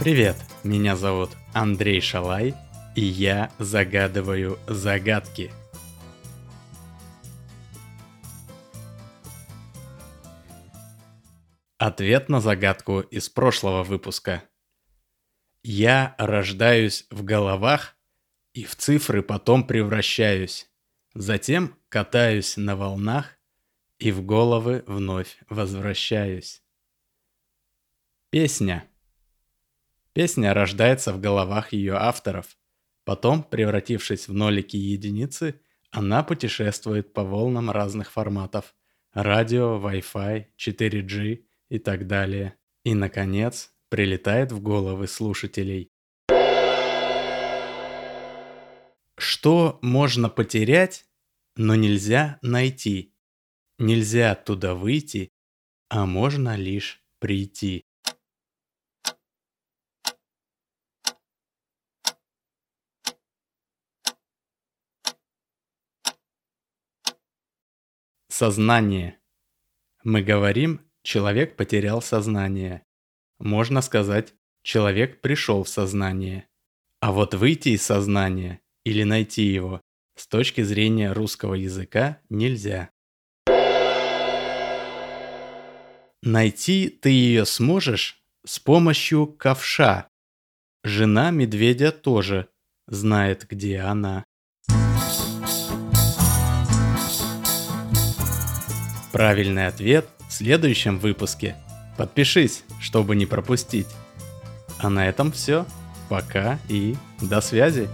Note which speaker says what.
Speaker 1: Привет, меня зовут Андрей Шалай, и я загадываю загадки. Ответ на загадку из прошлого выпуска. Я рождаюсь в головах и в цифры потом превращаюсь. Затем катаюсь на волнах и в головы вновь возвращаюсь. Песня. Песня рождается в головах ее авторов. Потом, превратившись в нолики и единицы, она путешествует по волнам разных форматов – радио, Wi-Fi, 4G и так далее. И, наконец, прилетает в головы слушателей. Что можно потерять, но нельзя найти? Нельзя оттуда выйти, а можно лишь прийти. Сознание. Мы говорим, человек потерял сознание. Можно сказать, человек пришел в сознание. А вот выйти из сознания или найти его с точки зрения русского языка нельзя. Найти ты ее сможешь с помощью ковша. Жена медведя тоже знает, где она. Правильный ответ в следующем выпуске. Подпишись, чтобы не пропустить. А на этом все. Пока и до связи.